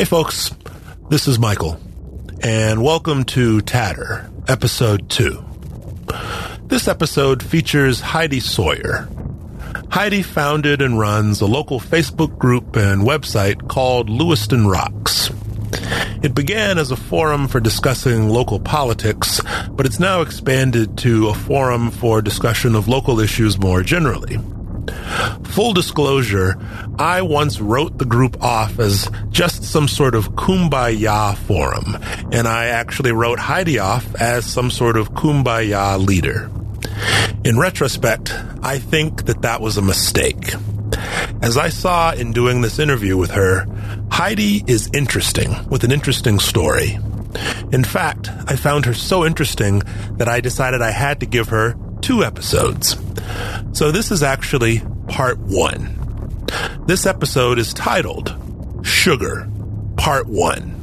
Hey, folks, this is Michael, and welcome to Tatter, Episode 2. This episode features Heidi Sawyer. Heidi founded and runs a local Facebook group and website called Lewiston Rocks. It began as a forum for discussing local politics, but it's now expanded to a forum for discussion of local issues more generally. Full disclosure, I once wrote the group off as just some sort of kumbaya forum, and I actually wrote Heidi off as some sort of kumbaya leader. In retrospect, I think that that was a mistake. As I saw in doing this interview with her, Heidi is interesting with an interesting story. In fact, I found her so interesting that I decided I had to give her two episodes. So this is actually part one. This episode is titled Sugar, Part One.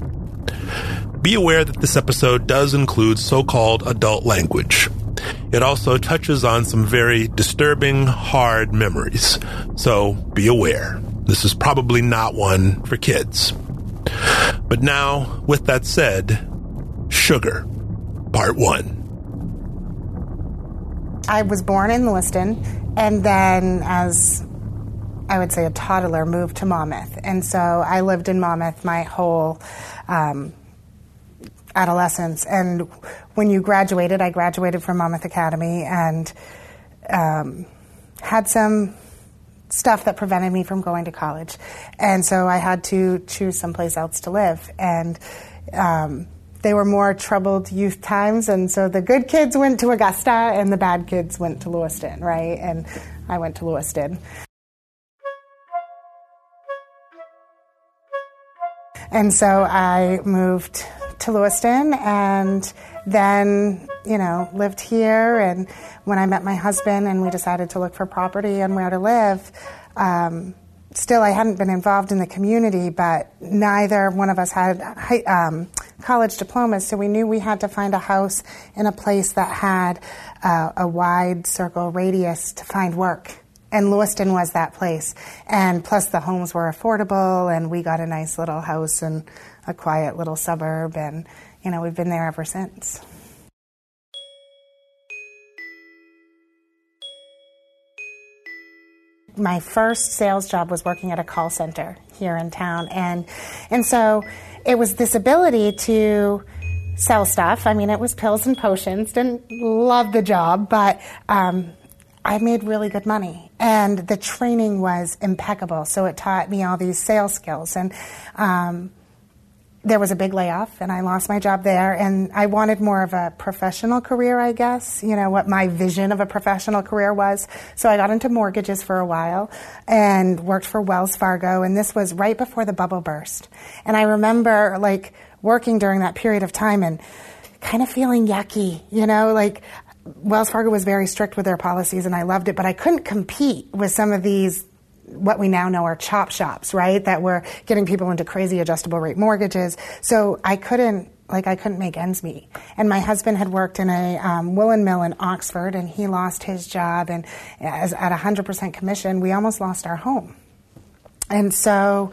Be aware that this episode does include so called adult language. It also touches on some very disturbing, hard memories. So be aware. This is probably not one for kids. But now, with that said, Sugar, Part 1. I was born in Lewiston, and then as I would say a toddler, moved to Monmouth. And so I lived in Monmouth my whole um, adolescence. And when you graduated, I graduated from Monmouth Academy and um, had some stuff that prevented me from going to college. And so I had to choose someplace else to live. And um, they were more troubled youth times, and so the good kids went to Augusta and the bad kids went to Lewiston, right? And I went to Lewiston. And so I moved to Lewiston and then, you know, lived here. And when I met my husband and we decided to look for property and where to live, um, still I hadn't been involved in the community, but neither one of us had um, college diplomas, so we knew we had to find a house in a place that had uh, a wide circle radius to find work. And Lewiston was that place. And plus, the homes were affordable, and we got a nice little house in a quiet little suburb, and, you know, we've been there ever since. My first sales job was working at a call center here in town. And and so it was this ability to sell stuff. I mean it was pills and potions. Didn't love the job but um, i made really good money. And the training was impeccable. So it taught me all these sales skills. And um, there was a big layoff and I lost my job there and I wanted more of a professional career, I guess, you know, what my vision of a professional career was. So I got into mortgages for a while and worked for Wells Fargo and this was right before the bubble burst. And I remember like working during that period of time and kind of feeling yucky, you know, like Wells Fargo was very strict with their policies and I loved it, but I couldn't compete with some of these what we now know are chop shops, right? That were getting people into crazy adjustable rate mortgages. So I couldn't like I couldn't make ends meet. And my husband had worked in a um, woolen mill in Oxford, and he lost his job. And as at 100% commission, we almost lost our home. And so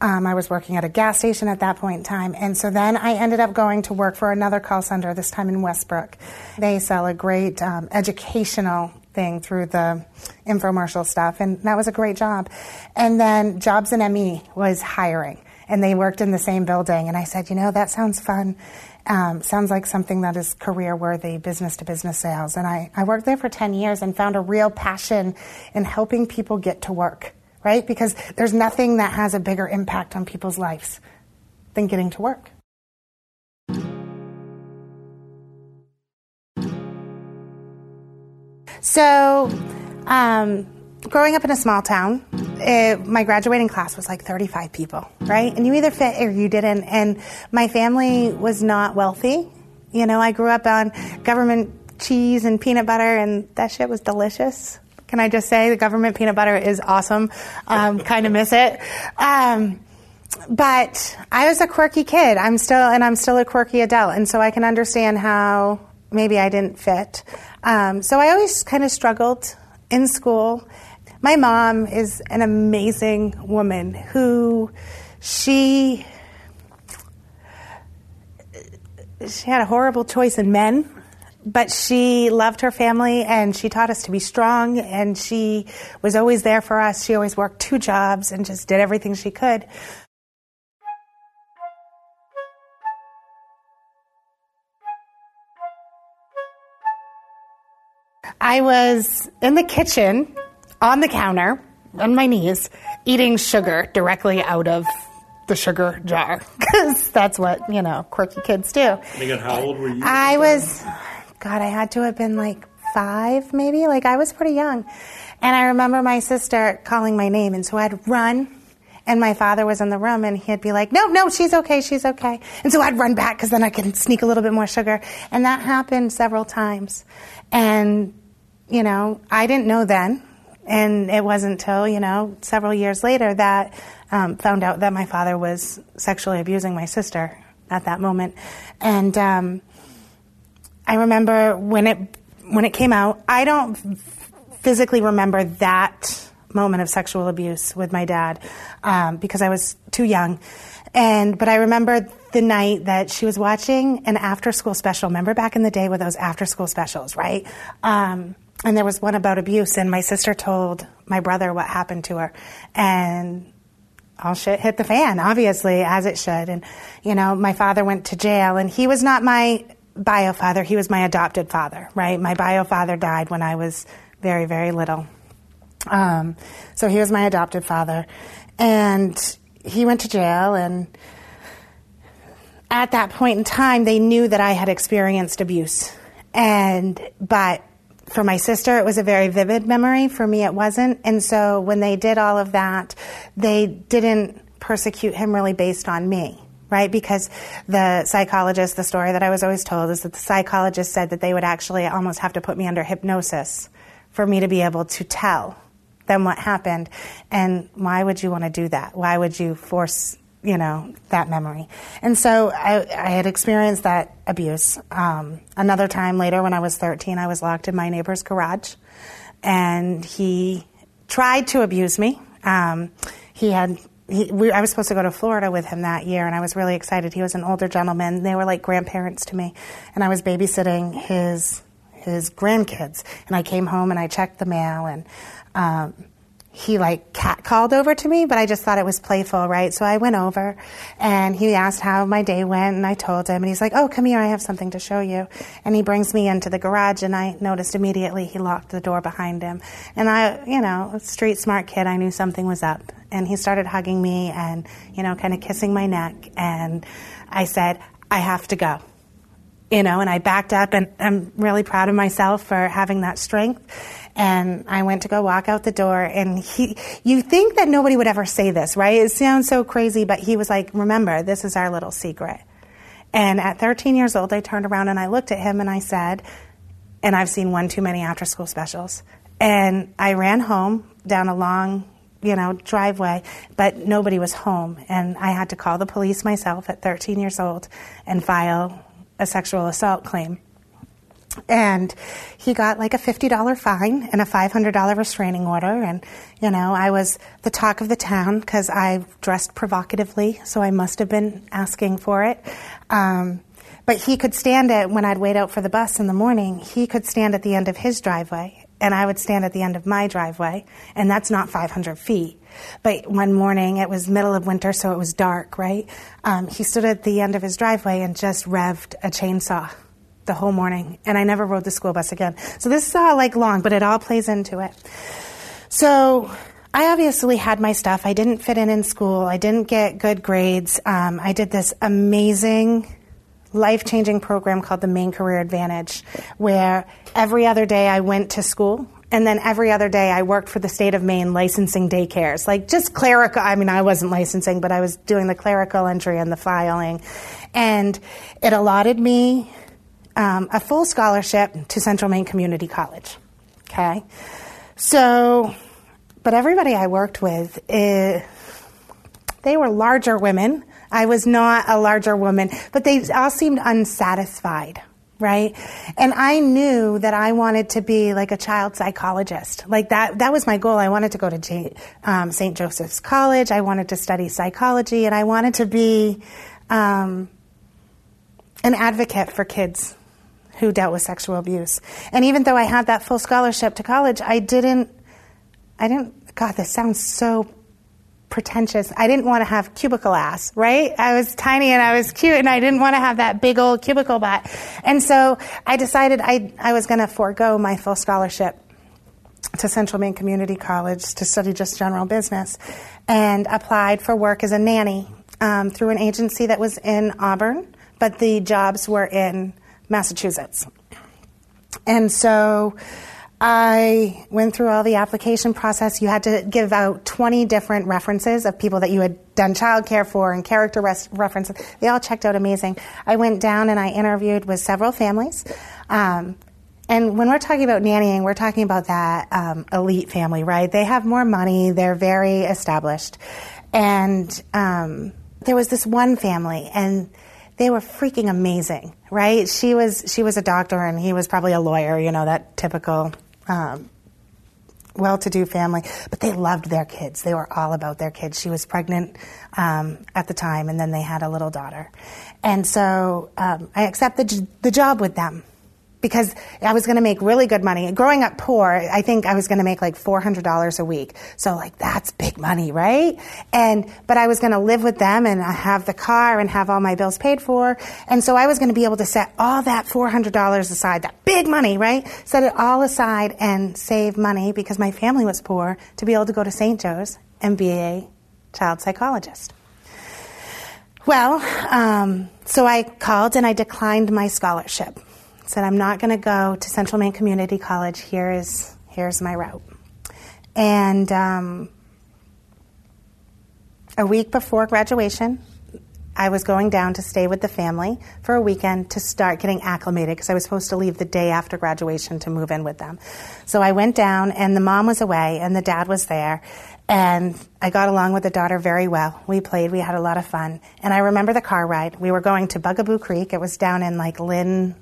um, I was working at a gas station at that point in time. And so then I ended up going to work for another call center, this time in Westbrook. They sell a great um, educational thing through the infomercial stuff, and that was a great job. And then Jobs and ME was hiring, and they worked in the same building. And I said, you know, that sounds fun. Um, sounds like something that is career worthy, business to business sales. And I, I worked there for 10 years and found a real passion in helping people get to work, right? Because there's nothing that has a bigger impact on people's lives than getting to work. So, um, growing up in a small town, it, my graduating class was like 35 people, right? And you either fit or you didn't. And my family was not wealthy. You know, I grew up on government cheese and peanut butter, and that shit was delicious. Can I just say the government peanut butter is awesome? Um, kind of miss it. Um, but I was a quirky kid. I'm still, and I'm still a quirky adult, and so I can understand how maybe I didn't fit. Um, so I always kind of struggled in school. My mom is an amazing woman who she she had a horrible choice in men, but she loved her family and she taught us to be strong and she was always there for us. She always worked two jobs and just did everything she could. I was in the kitchen on the counter on my knees eating sugar directly out of the sugar jar because that's what you know quirky kids do. Megan, how old were you? I was, God, I had to have been like five, maybe. Like I was pretty young, and I remember my sister calling my name, and so I'd run. And my father was in the room, and he'd be like, "No, no, she's okay, she's okay." And so I'd run back because then I could sneak a little bit more sugar, and that happened several times. And you know, I didn't know then, and it wasn't until you know several years later that um, found out that my father was sexually abusing my sister at that moment, and um, I remember when it when it came out. I don't physically remember that moment of sexual abuse with my dad um, because I was too young, and but I remember the night that she was watching an after school special. Remember back in the day with those after school specials, right? Um, and there was one about abuse, and my sister told my brother what happened to her, and all shit hit the fan, obviously, as it should. And, you know, my father went to jail, and he was not my bio father, he was my adopted father, right? My bio father died when I was very, very little. Um, so he was my adopted father. And he went to jail, and at that point in time, they knew that I had experienced abuse. And, but for my sister, it was a very vivid memory. For me, it wasn't. And so when they did all of that, they didn't persecute him really based on me, right? Because the psychologist, the story that I was always told is that the psychologist said that they would actually almost have to put me under hypnosis for me to be able to tell them what happened. And why would you want to do that? Why would you force you know, that memory. And so I, I had experienced that abuse. Um, another time later, when I was 13, I was locked in my neighbor's garage, and he tried to abuse me. Um, he had. He, we, I was supposed to go to Florida with him that year, and I was really excited. He was an older gentleman; they were like grandparents to me, and I was babysitting his his grandkids. And I came home and I checked the mail, and um, he like cat called over to me, but I just thought it was playful, right? So I went over and he asked how my day went and I told him and he's like, "Oh, come here, I have something to show you." And he brings me into the garage and I noticed immediately he locked the door behind him. And I, you know, street smart kid, I knew something was up. And he started hugging me and, you know, kind of kissing my neck and I said, "I have to go." You know, and I backed up and I'm really proud of myself for having that strength and I went to go walk out the door and he you think that nobody would ever say this, right? It sounds so crazy, but he was like, "Remember, this is our little secret." And at 13 years old, I turned around and I looked at him and I said, and I've seen one too many after school specials. And I ran home down a long, you know, driveway, but nobody was home. And I had to call the police myself at 13 years old and file a sexual assault claim. And he got like a $50 fine and a $500 restraining order. And, you know, I was the talk of the town because I dressed provocatively, so I must have been asking for it. Um, but he could stand it when I'd wait out for the bus in the morning. He could stand at the end of his driveway, and I would stand at the end of my driveway, and that's not 500 feet. But one morning, it was middle of winter, so it was dark, right? Um, he stood at the end of his driveway and just revved a chainsaw the whole morning, and I never rode the school bus again. So this is all like long, but it all plays into it. So I obviously had my stuff. I didn't fit in in school. I didn't get good grades. Um, I did this amazing, life changing program called the Maine Career Advantage, where every other day I went to school. And then every other day, I worked for the state of Maine licensing daycares, like just clerical. I mean, I wasn't licensing, but I was doing the clerical entry and the filing. And it allotted me um, a full scholarship to Central Maine Community College. Okay, so, but everybody I worked with, eh, they were larger women. I was not a larger woman, but they all seemed unsatisfied, right? And I knew that I wanted to be like a child psychologist. Like that, that was my goal. I wanted to go to J, um, St. Joseph's College. I wanted to study psychology, and I wanted to be um, an advocate for kids who dealt with sexual abuse. And even though I had that full scholarship to college, I didn't, I didn't, God, this sounds so pretentious. I didn't want to have cubicle ass, right? I was tiny and I was cute and I didn't want to have that big old cubicle butt. And so I decided I, I was going to forego my full scholarship to Central Maine Community College to study just general business and applied for work as a nanny um, through an agency that was in Auburn, but the jobs were in Massachusetts. And so I went through all the application process. You had to give out 20 different references of people that you had done childcare for and character res- references. They all checked out amazing. I went down and I interviewed with several families. Um, and when we're talking about nannying, we're talking about that um, elite family, right? They have more money, they're very established. And um, there was this one family, and they were freaking amazing, right? She was she was a doctor, and he was probably a lawyer, you know, that typical um, well-to-do family, but they loved their kids. They were all about their kids. She was pregnant um, at the time, and then they had a little daughter, and so um, I accepted the job with them because I was going to make really good money. Growing up poor, I think I was going to make like $400 a week. So like that's big money, right? And but I was going to live with them and have the car and have all my bills paid for. And so I was going to be able to set all that $400 aside, that big money, right? Set it all aside and save money because my family was poor to be able to go to St. Joe's and be a child psychologist. Well, um, so I called and I declined my scholarship said, I'm not going to go to Central Maine Community College. Here is, here's my route. And um, a week before graduation, I was going down to stay with the family for a weekend to start getting acclimated because I was supposed to leave the day after graduation to move in with them. So I went down, and the mom was away, and the dad was there. And I got along with the daughter very well. We played, we had a lot of fun. And I remember the car ride. We were going to Bugaboo Creek. It was down in like Lynn,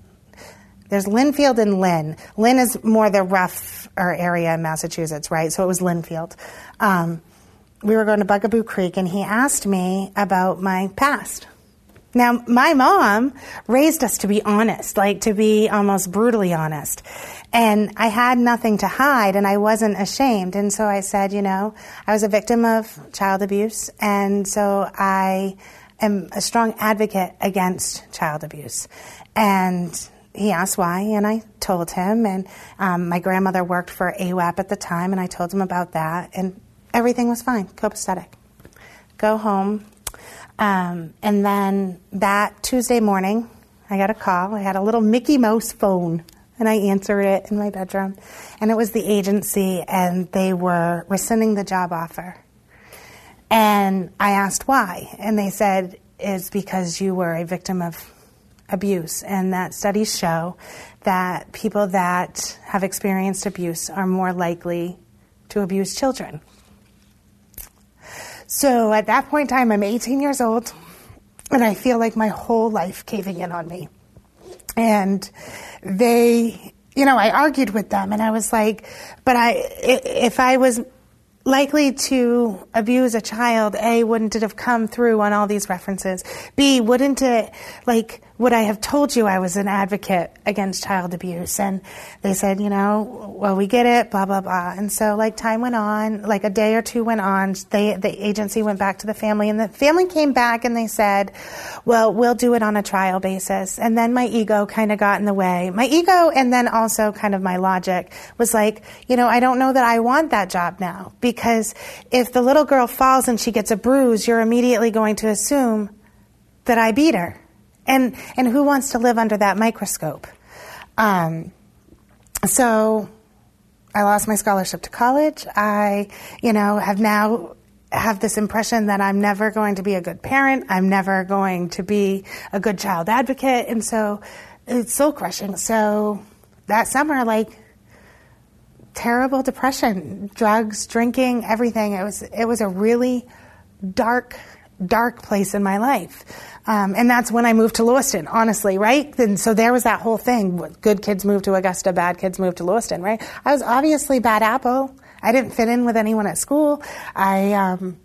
there's Lynnfield and Lynn. Lynn is more the rougher area in Massachusetts, right? So it was Lynnfield. Um, we were going to Bugaboo Creek, and he asked me about my past. Now, my mom raised us to be honest, like to be almost brutally honest. And I had nothing to hide, and I wasn't ashamed. And so I said, you know, I was a victim of child abuse, and so I am a strong advocate against child abuse. And he asked why, and I told him. And um, my grandmother worked for AWAP at the time, and I told him about that, and everything was fine, copacetic. Go home. Um, and then that Tuesday morning, I got a call. I had a little Mickey Mouse phone, and I answered it in my bedroom. And it was the agency, and they were rescinding the job offer. And I asked why, and they said, it's because you were a victim of abuse, and that studies show that people that have experienced abuse are more likely to abuse children. So at that point in time, I'm 18 years old, and I feel like my whole life caving in on me. And they, you know, I argued with them, and I was like, but I, if I was likely to abuse a child, A, wouldn't it have come through on all these references? B, wouldn't it, like, would I have told you I was an advocate against child abuse? And they said, you know, well, we get it, blah, blah, blah. And so, like, time went on, like a day or two went on. They, the agency went back to the family, and the family came back and they said, well, we'll do it on a trial basis. And then my ego kind of got in the way. My ego, and then also kind of my logic was like, you know, I don't know that I want that job now because if the little girl falls and she gets a bruise, you're immediately going to assume that I beat her and, and who wants to live under that microscope? Um, so I lost my scholarship to college. I, you know, have now have this impression that I'm never going to be a good parent. I'm never going to be a good child advocate. And so it's soul crushing. So that summer, like, terrible depression, drugs, drinking, everything. It was, it was a really dark, dark place in my life. Um, and that's when I moved to Lewiston, honestly, right? And so there was that whole thing. Good kids move to Augusta, bad kids move to Lewiston, right? I was obviously bad apple. I didn't fit in with anyone at school. I um,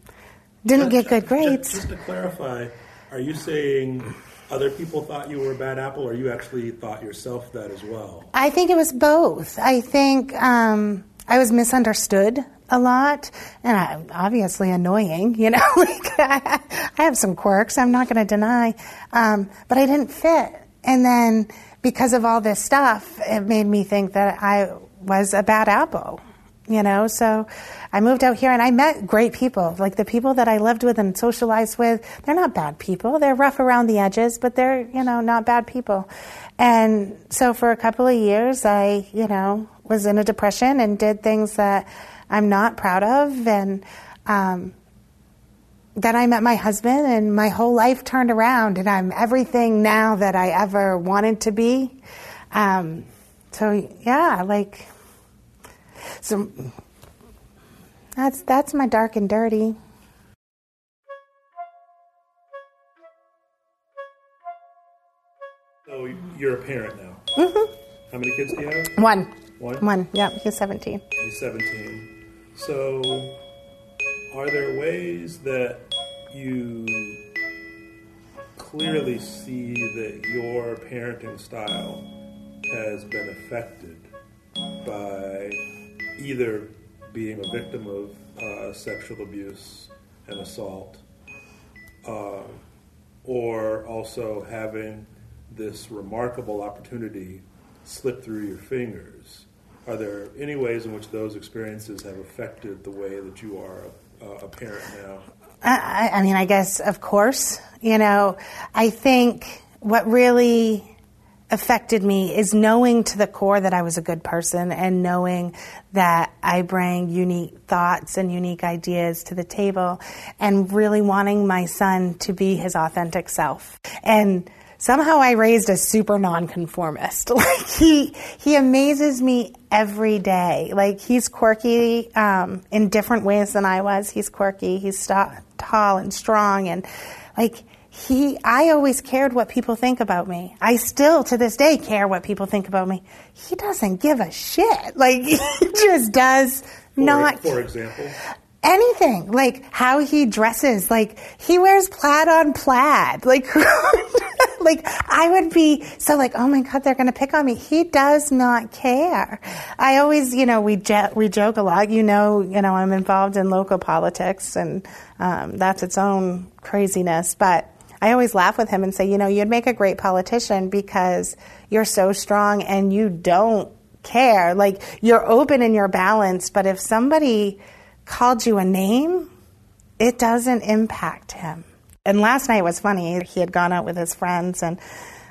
didn't get good grades. Just, just to clarify, are you saying other people thought you were a bad apple, or you actually thought yourself that as well? I think it was both. I think um, I was misunderstood a lot, and I, obviously annoying. You know, like I, I have some quirks. I'm not going to deny, um, but I didn't fit. And then because of all this stuff, it made me think that I was a bad apple. You know, so I moved out here and I met great people. Like the people that I lived with and socialized with, they're not bad people. They're rough around the edges, but they're, you know, not bad people. And so for a couple of years, I, you know, was in a depression and did things that I'm not proud of. And um, then I met my husband, and my whole life turned around, and I'm everything now that I ever wanted to be. Um, so yeah, like so that's that's my dark and dirty. So you're a parent now. Mm-hmm. How many kids do you have? One. One. One. Yeah, he's seventeen. He's 17. So, are there ways that you clearly see that your parenting style has been affected by either being a victim of uh, sexual abuse and assault, uh, or also having this remarkable opportunity slip through your fingers? Are there any ways in which those experiences have affected the way that you are a, a parent now? I, I mean, I guess, of course. You know, I think what really affected me is knowing to the core that I was a good person and knowing that I bring unique thoughts and unique ideas to the table and really wanting my son to be his authentic self. And somehow I raised a super nonconformist. Like he he amazes me every day. Like he's quirky um, in different ways than I was. He's quirky. He's st- tall and strong and like he I always cared what people think about me. I still to this day care what people think about me. He doesn't give a shit. Like he just does For, not for example, anything. Like how he dresses. Like he wears plaid on plaid. Like like I would be so like, oh my god, they're going to pick on me. He does not care. I always, you know, we je- we joke a lot. You know, you know, I'm involved in local politics, and um, that's its own craziness. But I always laugh with him and say, you know, you'd make a great politician because you're so strong and you don't care. Like you're open and you're balanced. But if somebody called you a name, it doesn't impact him. And last night was funny. He had gone out with his friends and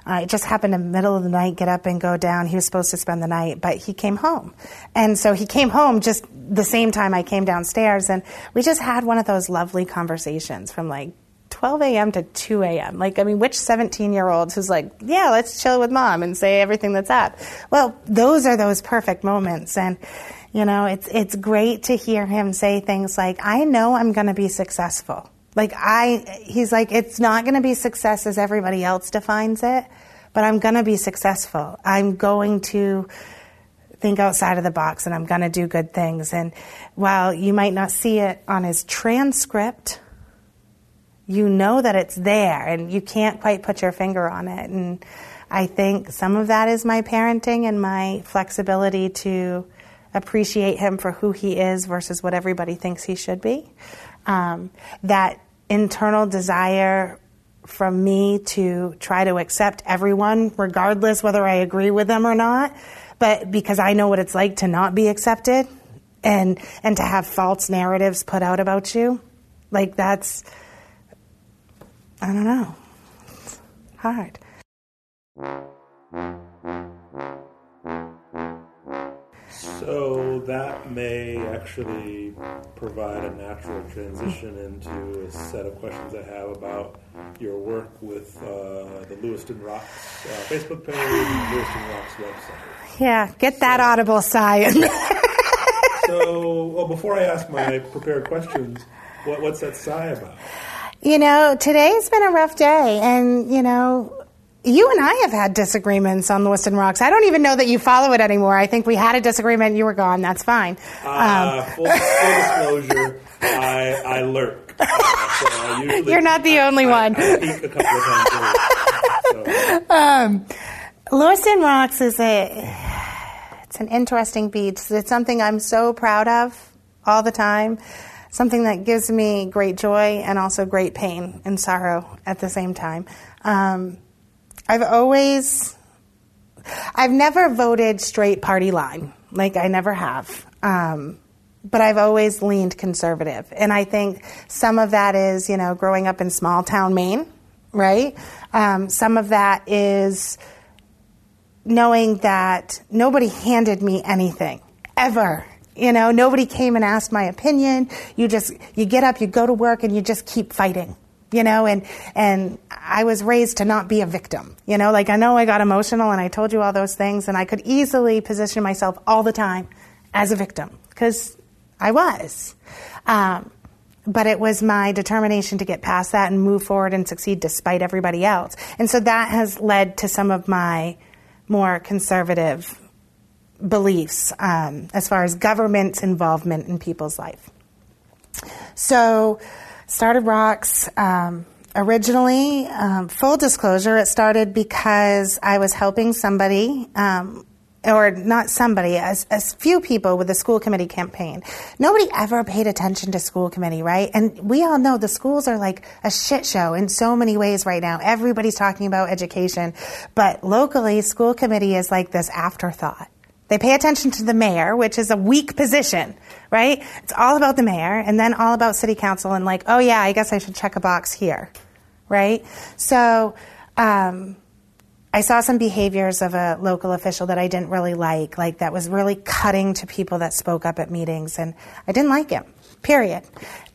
uh, it just happened in the middle of the night, get up and go down. He was supposed to spend the night, but he came home. And so he came home just the same time I came downstairs and we just had one of those lovely conversations from like 12 a.m. to 2 a.m. Like, I mean, which 17 year olds who's like, yeah, let's chill with mom and say everything that's up? Well, those are those perfect moments. And, you know, it's, it's great to hear him say things like, I know I'm going to be successful. Like, I, he's like, it's not going to be success as everybody else defines it, but I'm going to be successful. I'm going to, think outside of the box and I'm going to do good things. And while you might not see it on his transcript, you know that it's there and you can't quite put your finger on it. And I think some of that is my parenting and my flexibility to appreciate him for who he is versus what everybody thinks he should be. Um, that internal desire from me to try to accept everyone, regardless whether I agree with them or not, but because I know what it's like to not be accepted and and to have false narratives put out about you. Like that's I don't know. It's hard. So that may actually provide a natural transition into a set of questions I have about your work with uh, the Lewiston Rocks uh, Facebook page, and Lewiston Rocks website. Yeah, get that audible sigh in there. So, well, before I ask my prepared questions, what, what's that sigh about? You know, today's been a rough day, and you know, you and I have had disagreements on Lewiston Rocks. I don't even know that you follow it anymore. I think we had a disagreement. You were gone. That's fine. Uh, full, full disclosure, I, I lurk. Uh, so I You're not the only I- one. I peek a couple of times a um, Lewiston Rocks is a it's an interesting beach. It's something I'm so proud of all the time. Something that gives me great joy and also great pain and sorrow at the same time. Um, I've always, I've never voted straight party line. Like I never have. Um, but I've always leaned conservative. And I think some of that is, you know, growing up in small town Maine, right? Um, some of that is knowing that nobody handed me anything, ever. You know, nobody came and asked my opinion. You just, you get up, you go to work, and you just keep fighting you know and and i was raised to not be a victim you know like i know i got emotional and i told you all those things and i could easily position myself all the time as a victim because I was. Um, but it was my determination to get past that and move forward and succeed despite everybody else. And so that has led to some of my more conservative beliefs um, as far as government's involvement in people's life. So, started Rocks. Um, originally, um, full disclosure, it started because I was helping somebody um, or not somebody, as, as few people with the school committee campaign. Nobody ever paid attention to school committee, right? And we all know the schools are like a shit show in so many ways right now. Everybody's talking about education, but locally, school committee is like this afterthought. They pay attention to the mayor, which is a weak position, right? It's all about the mayor and then all about city council and like, oh yeah, I guess I should check a box here, right? So, um, I saw some behaviors of a local official that I didn't really like, like that was really cutting to people that spoke up at meetings, and I didn't like him, period.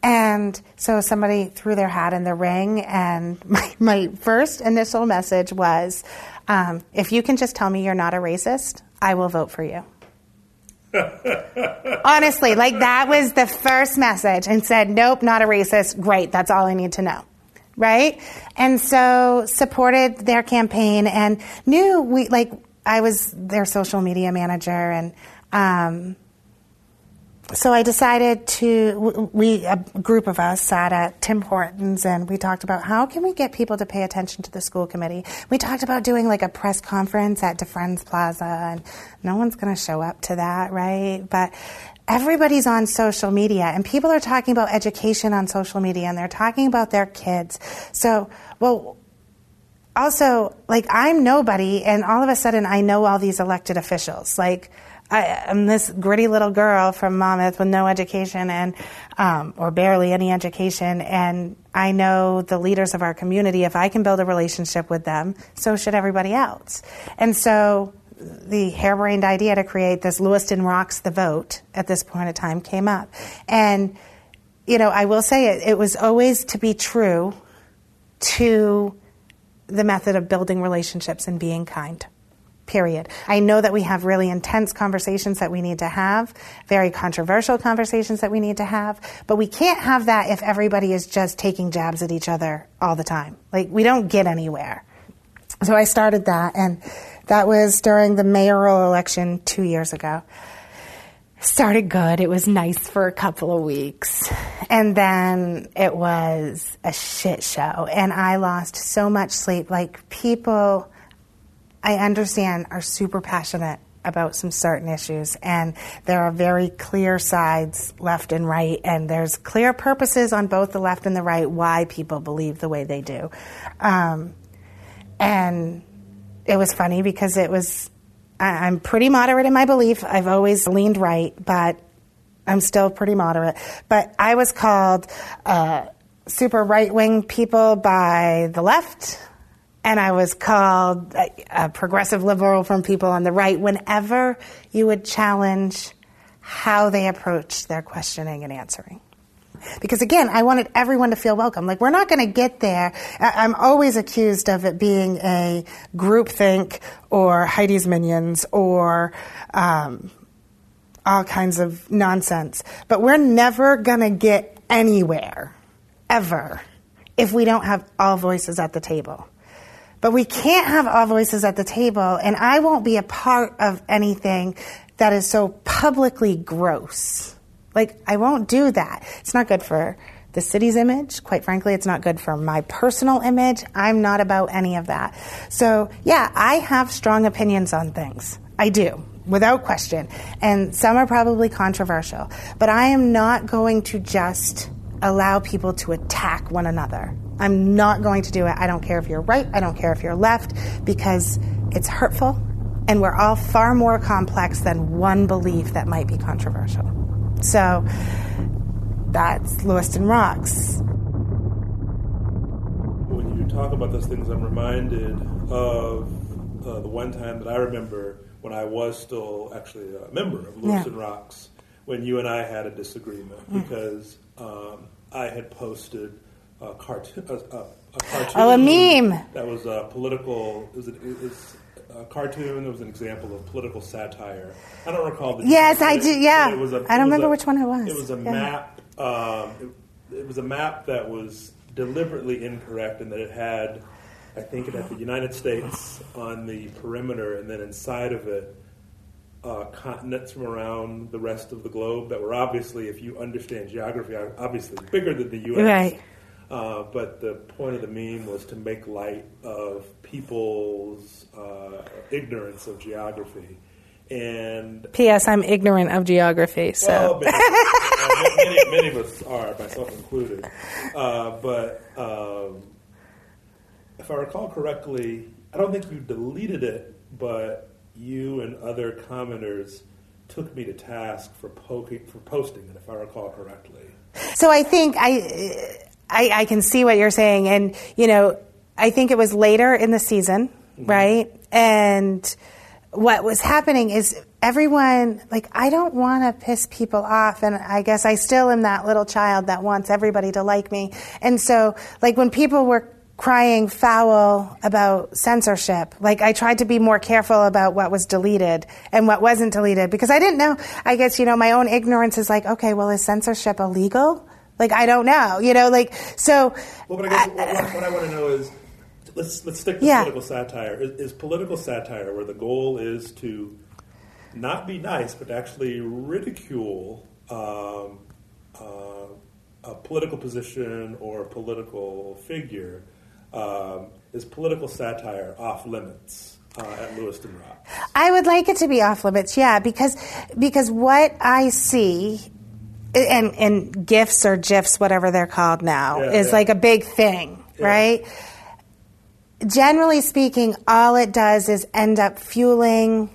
And so somebody threw their hat in the ring, and my, my first initial message was um, if you can just tell me you're not a racist, I will vote for you. Honestly, like that was the first message, and said, nope, not a racist. Great, that's all I need to know right? And so supported their campaign and knew we like I was their social media manager and um, so I decided to we a group of us sat at Tim Hortons and we talked about how can we get people to pay attention to the school committee. We talked about doing like a press conference at Dufresne Plaza and no one's going to show up to that, right? But everybody's on social media and people are talking about education on social media and they're talking about their kids. So, well, also, like, I'm nobody, and all of a sudden I know all these elected officials. Like, I, am this gritty little girl from Monmouth with no education and, um, or barely any education, and I know the leaders of our community. If I can build a relationship with them, so should everybody else. And so the harebrained idea to create this Lewiston Rocks the Vote at this point in time came up. And, you know, I will say it, it was always to be true to the method of building relationships and being kind. Period. I know that we have really intense conversations that we need to have, very controversial conversations that we need to have, but we can't have that if everybody is just taking jabs at each other all the time. Like, we don't get anywhere. So I started that, and that was during the mayoral election two years ago. Started good. It was nice for a couple of weeks. And then it was a shit show. And I lost so much sleep. Like, people, I understand, are super passionate about some certain issues, and there are very clear sides, left and right, and there's clear purposes on both the left and the right why people believe the way they do. Um, and it was funny because it was I, am pretty moderate in my belief. I've always leaned right, but I'm still pretty moderate. But I was called uh, super right wing people by the left, and I was called a, a progressive liberal from people on the right whenever you would challenge how they approach their questioning and answering because again, I wanted everyone to feel welcome. Like we're not going to get there. I'm always accused of it being a groupthink or Heidi's minions or um, all kinds of nonsense. But we're never going to get anywhere ever if we don't have all voices at the table. But we can't have all voices at the table, and I won't be a part of anything that is so publicly gross like, I won't do that. It's not good for the city's image. Quite frankly, it's not good for my personal image. I'm not about any of that. So, yeah, I have strong opinions on things. I do, without question. And some are probably controversial. But I am not going to just allow people to attack one another. I'm not going to do it. I don't care if you're right, I don't care if you're left, because it's hurtful, and we're all far more complex than one belief that might be controversial. So that's Lewiston Rocks. When you talk about those things, I'm reminded of uh, the one time that I remember when I was still actually a member of Lewiston yeah. Rocks when you and I had a disagreement mm. because um, I had posted a cartoon, a, a, a cartoon. Oh, a meme. That was a political. It was, a, it was a cartoon. That was an example of political satire. I don't recall the. Yes, I do. Yeah, it was a, I don't remember which one it was. It was a yeah. map. Um, it, it was a map that was deliberately incorrect, and that it had. I think it had the United States on the perimeter, and then inside of it, uh, continents from around the rest of the globe that were obviously, if you understand geography, obviously bigger than the U.S. Right. Uh, but the point of the meme was to make light of people's uh, ignorance of geography. And P.S. I'm ignorant of geography, so well, many, many, many, of us are, myself included. Uh, but um, if I recall correctly, I don't think you deleted it, but you and other commenters took me to task for poking, for posting it, if I recall correctly. So I think I, I, I can see what you're saying, and you know, I think it was later in the season, mm-hmm. right? And what was happening is everyone like I don't want to piss people off and I guess I still am that little child that wants everybody to like me. And so like when people were crying foul about censorship. Like I tried to be more careful about what was deleted and what wasn't deleted because I didn't know. I guess you know my own ignorance is like, okay, well, is censorship illegal? Like I don't know, you know, like so. Well, but I guess I, what, what, I want to know is let's let's stick to yeah. political satire. Is, is political satire where the goal is to not be nice, but actually ridicule um, uh, a political position or a political figure um, is political satire off limits uh, at Lewiston Rock? I would like it to be off limits, yeah, because because what I see. And, and gifs or gifs, whatever they're called now, yeah, is yeah. like a big thing, yeah. right? Generally speaking, all it does is end up fueling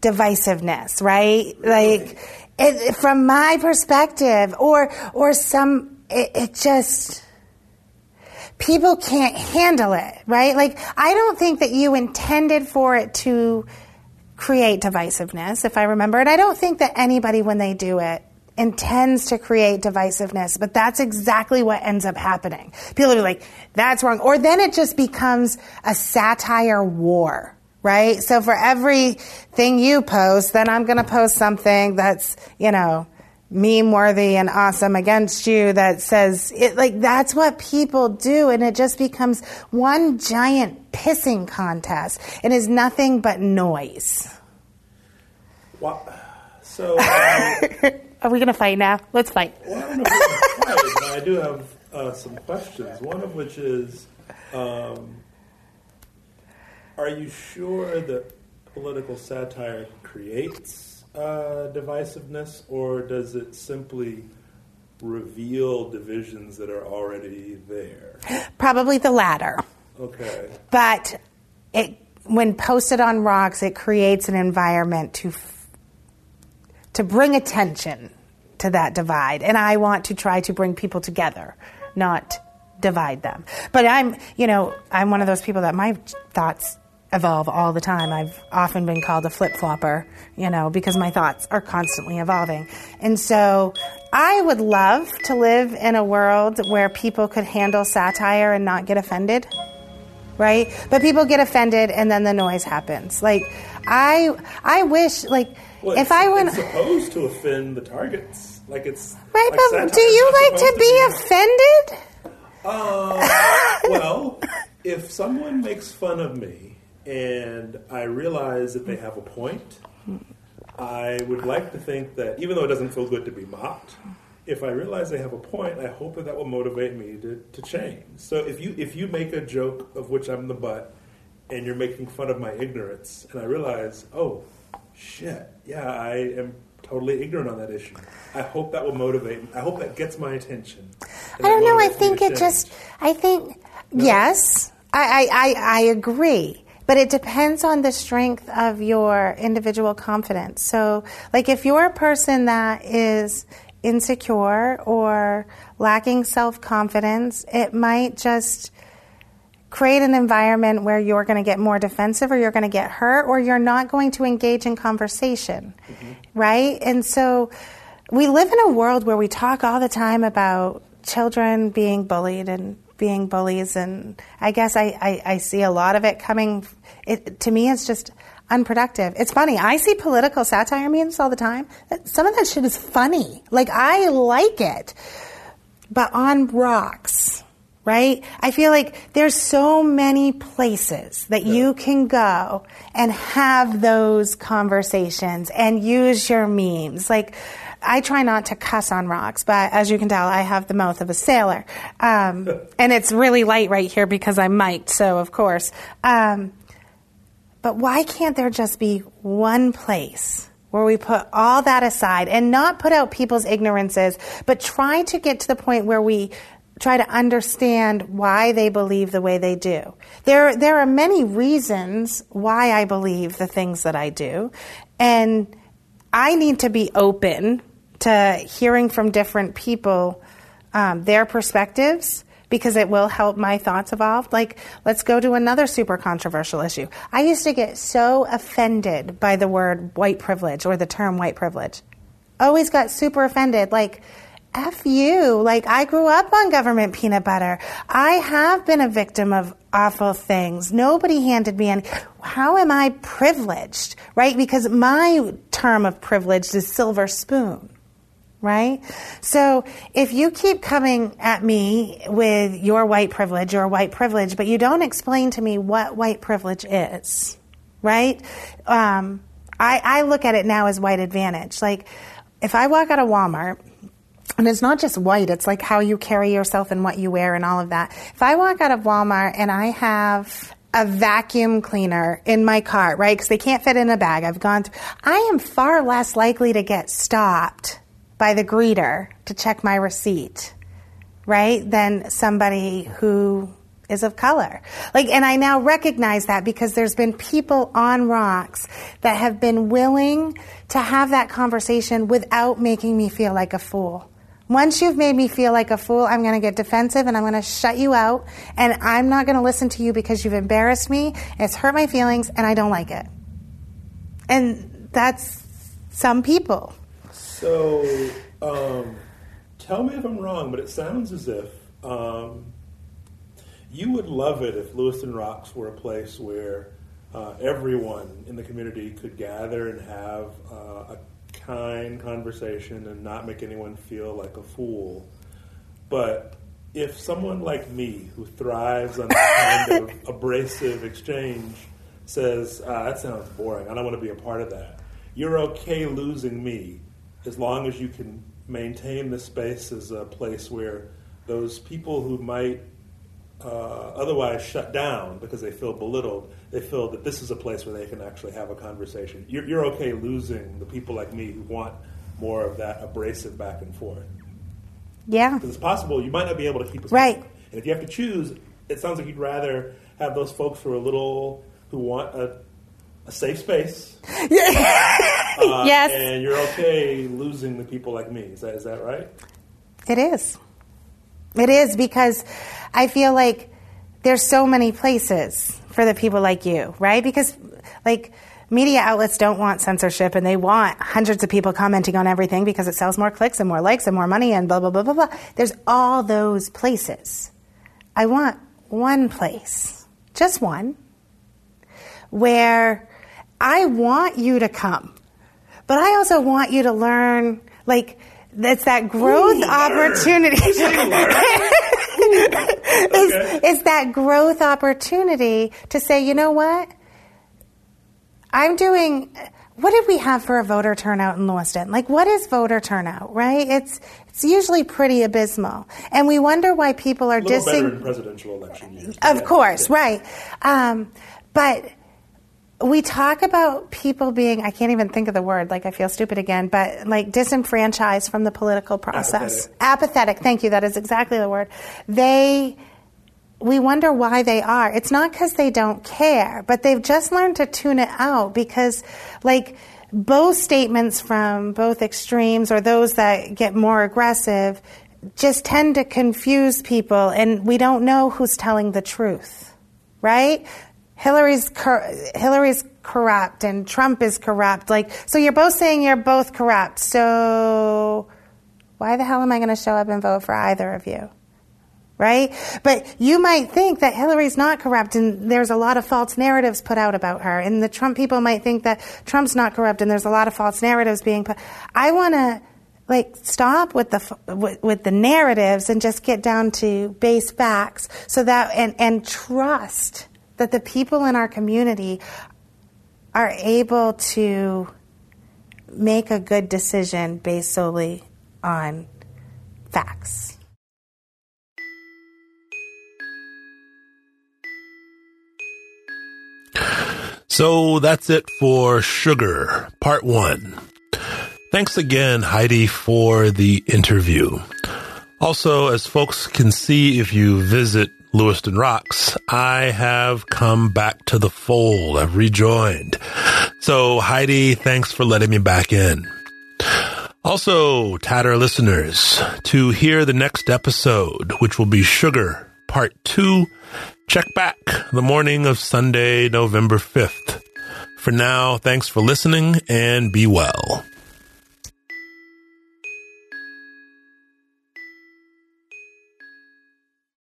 divisiveness, right? Like, it, from my perspective, or or some, it, it just people can't handle it, right? Like, I don't think that you intended for it to create divisiveness, if I remember. And I don't think that anybody, when they do it, intends to create divisiveness, but that's exactly what ends up happening. People are like, that's wrong. Or then it just becomes a satire war, right? So for everything you post, then I'm going to post something that's, you know, meme worthy and awesome against you that says it like that's what people do and it just becomes one giant pissing contest and is nothing but noise. What? So uh, are we going to fight now? Let's fight. Well, I, fight, but I do have uh, some questions. One of which is, um, are you sure that political satire creates uh, divisiveness, or does it simply reveal divisions that are already there? Probably the latter. Okay. But it, when posted on rocks, it creates an environment to to bring attention to that divide, and I want to try to bring people together, not divide them. But I'm, you know, I'm one of those people that my thoughts evolve all the time. I've often been called a flip flopper, you know, because my thoughts are constantly evolving. And so I would love to live in a world where people could handle satire and not get offended. Right? But people get offended and then the noise happens. Like I I wish like well, if I went supposed to offend the targets. Like it's Right, like but do you like to be offended? Uh, well, if someone makes fun of me and I realize that they have a point. I would like to think that even though it doesn't feel good to be mocked, if I realize they have a point, I hope that that will motivate me to, to change. So if you if you make a joke of which I'm the butt, and you're making fun of my ignorance, and I realize, oh, shit, yeah, I am totally ignorant on that issue. I hope that will motivate. Me. I hope that gets my attention. I don't know. I think it just. I think no? yes. I, I, I agree. But it depends on the strength of your individual confidence. So, like, if you're a person that is insecure or lacking self confidence, it might just create an environment where you're going to get more defensive or you're going to get hurt or you're not going to engage in conversation, mm-hmm. right? And so we live in a world where we talk all the time about children being bullied and being bullies, and I guess I, I, I see a lot of it coming. It, to me, it's just unproductive. It's funny. I see political satire memes all the time. Some of that shit is funny. Like I like it, but on rocks, right? I feel like there's so many places that yeah. you can go and have those conversations and use your memes, like I try not to cuss on rocks, but as you can tell, I have the mouth of a sailor. Um, and it's really light right here because I'm mic'd, so of course. Um, but why can't there just be one place where we put all that aside and not put out people's ignorances, but try to get to the point where we try to understand why they believe the way they do. There, there are many reasons why I believe the things that I do, and I need to be open to hearing from different people um, their perspectives because it will help my thoughts evolve. Like, let's go to another super controversial issue. I used to get so offended by the word white privilege or the term white privilege. Always got super offended. Like, F you. Like, I grew up on government peanut butter. I have been a victim of awful things. Nobody handed me any. How am I privileged, right? Because my term of privilege is silver spoon, right? So if you keep coming at me with your white privilege, your white privilege, but you don't explain to me what white privilege is, right? Um, I, I look at it now as white advantage. Like, if I walk out of Walmart and it's not just white, it's like how you carry yourself and what you wear and all of that. If I walk out of Walmart and I have a vacuum cleaner in my cart, right? Because they can't fit in a bag. I've gone through, I am far less likely to get stopped by the greeter to check my receipt, right? Than somebody who is of color. Like, and I now recognize that because there's been people on rocks that have been willing to have that conversation without making me feel like a fool. Once you've made me feel like a fool, I'm going to get defensive and I'm going to shut you out and I'm not going to listen to you because you've embarrassed me, it's hurt my feelings, and I don't like it. And that's some people. So, um, tell me if I'm wrong, but it sounds as if um, you would love it if Lewiston Rocks were a place where uh, everyone in the community could gather and have uh, a kind conversation and not make anyone feel like a fool. But if someone like me, who thrives on that kind of abrasive exchange, says, ah, that sounds boring, I don't want to be a part of that, you're okay losing me as long as you can maintain the space as a place where those people who might uh, otherwise shut down because they feel belittled, they feel that this is a place where they can actually have a conversation. You're, you're okay losing the people like me who want more of that abrasive back and forth. Yeah. Because it's possible you might not be able to keep us. Right. And if you have to choose, it sounds like you'd rather have those folks who are a little, who want a, a safe space. uh, yes. And you're okay losing the people like me. Is that, is that right? It is. It is because I feel like there's so many places for the people like you, right? Because like media outlets don't want censorship and they want hundreds of people commenting on everything because it sells more clicks and more likes and more money and blah blah blah blah blah. There's all those places. I want one place, just one, where I want you to come. But I also want you to learn like it's that growth Ooh, opportunity. it's, it's that growth opportunity to say, you know what? I'm doing what did we have for a voter turnout in Lewiston? Like, what is voter turnout, right? It's it's usually pretty abysmal, and we wonder why people are dissing. presidential election years. Of yeah. course, yeah. right. Um, but we talk about people being I can't even think of the word like I feel stupid again but like disenfranchised from the political process. Apathetic, apathetic. Thank you. That is exactly the word. They we wonder why they are. It's not because they don't care but they've just learned to tune it out because like both statements from both extremes or those that get more aggressive just tend to confuse people and we don't know who's telling the truth right Hillary's cor- Hillary's corrupt and Trump is corrupt. Like, so you're both saying you're both corrupt. So why the hell am I going to show up and vote for either of you? Right? But you might think that Hillary's not corrupt and there's a lot of false narratives put out about her. And the Trump people might think that Trump's not corrupt and there's a lot of false narratives being put. I want to like stop with the with, with, the narratives and just get down to base facts so that and and trust that the people in our community are able to make a good decision based solely on facts. So that's it for Sugar, Part 1. Thanks again, Heidi, for the interview. Also, as folks can see if you visit Lewiston Rocks, I have come back to the fold. I've rejoined. So, Heidi, thanks for letting me back in. Also, Tatter listeners, to hear the next episode, which will be Sugar Part 2, check back the morning of Sunday, November 5th. For now, thanks for listening and be well.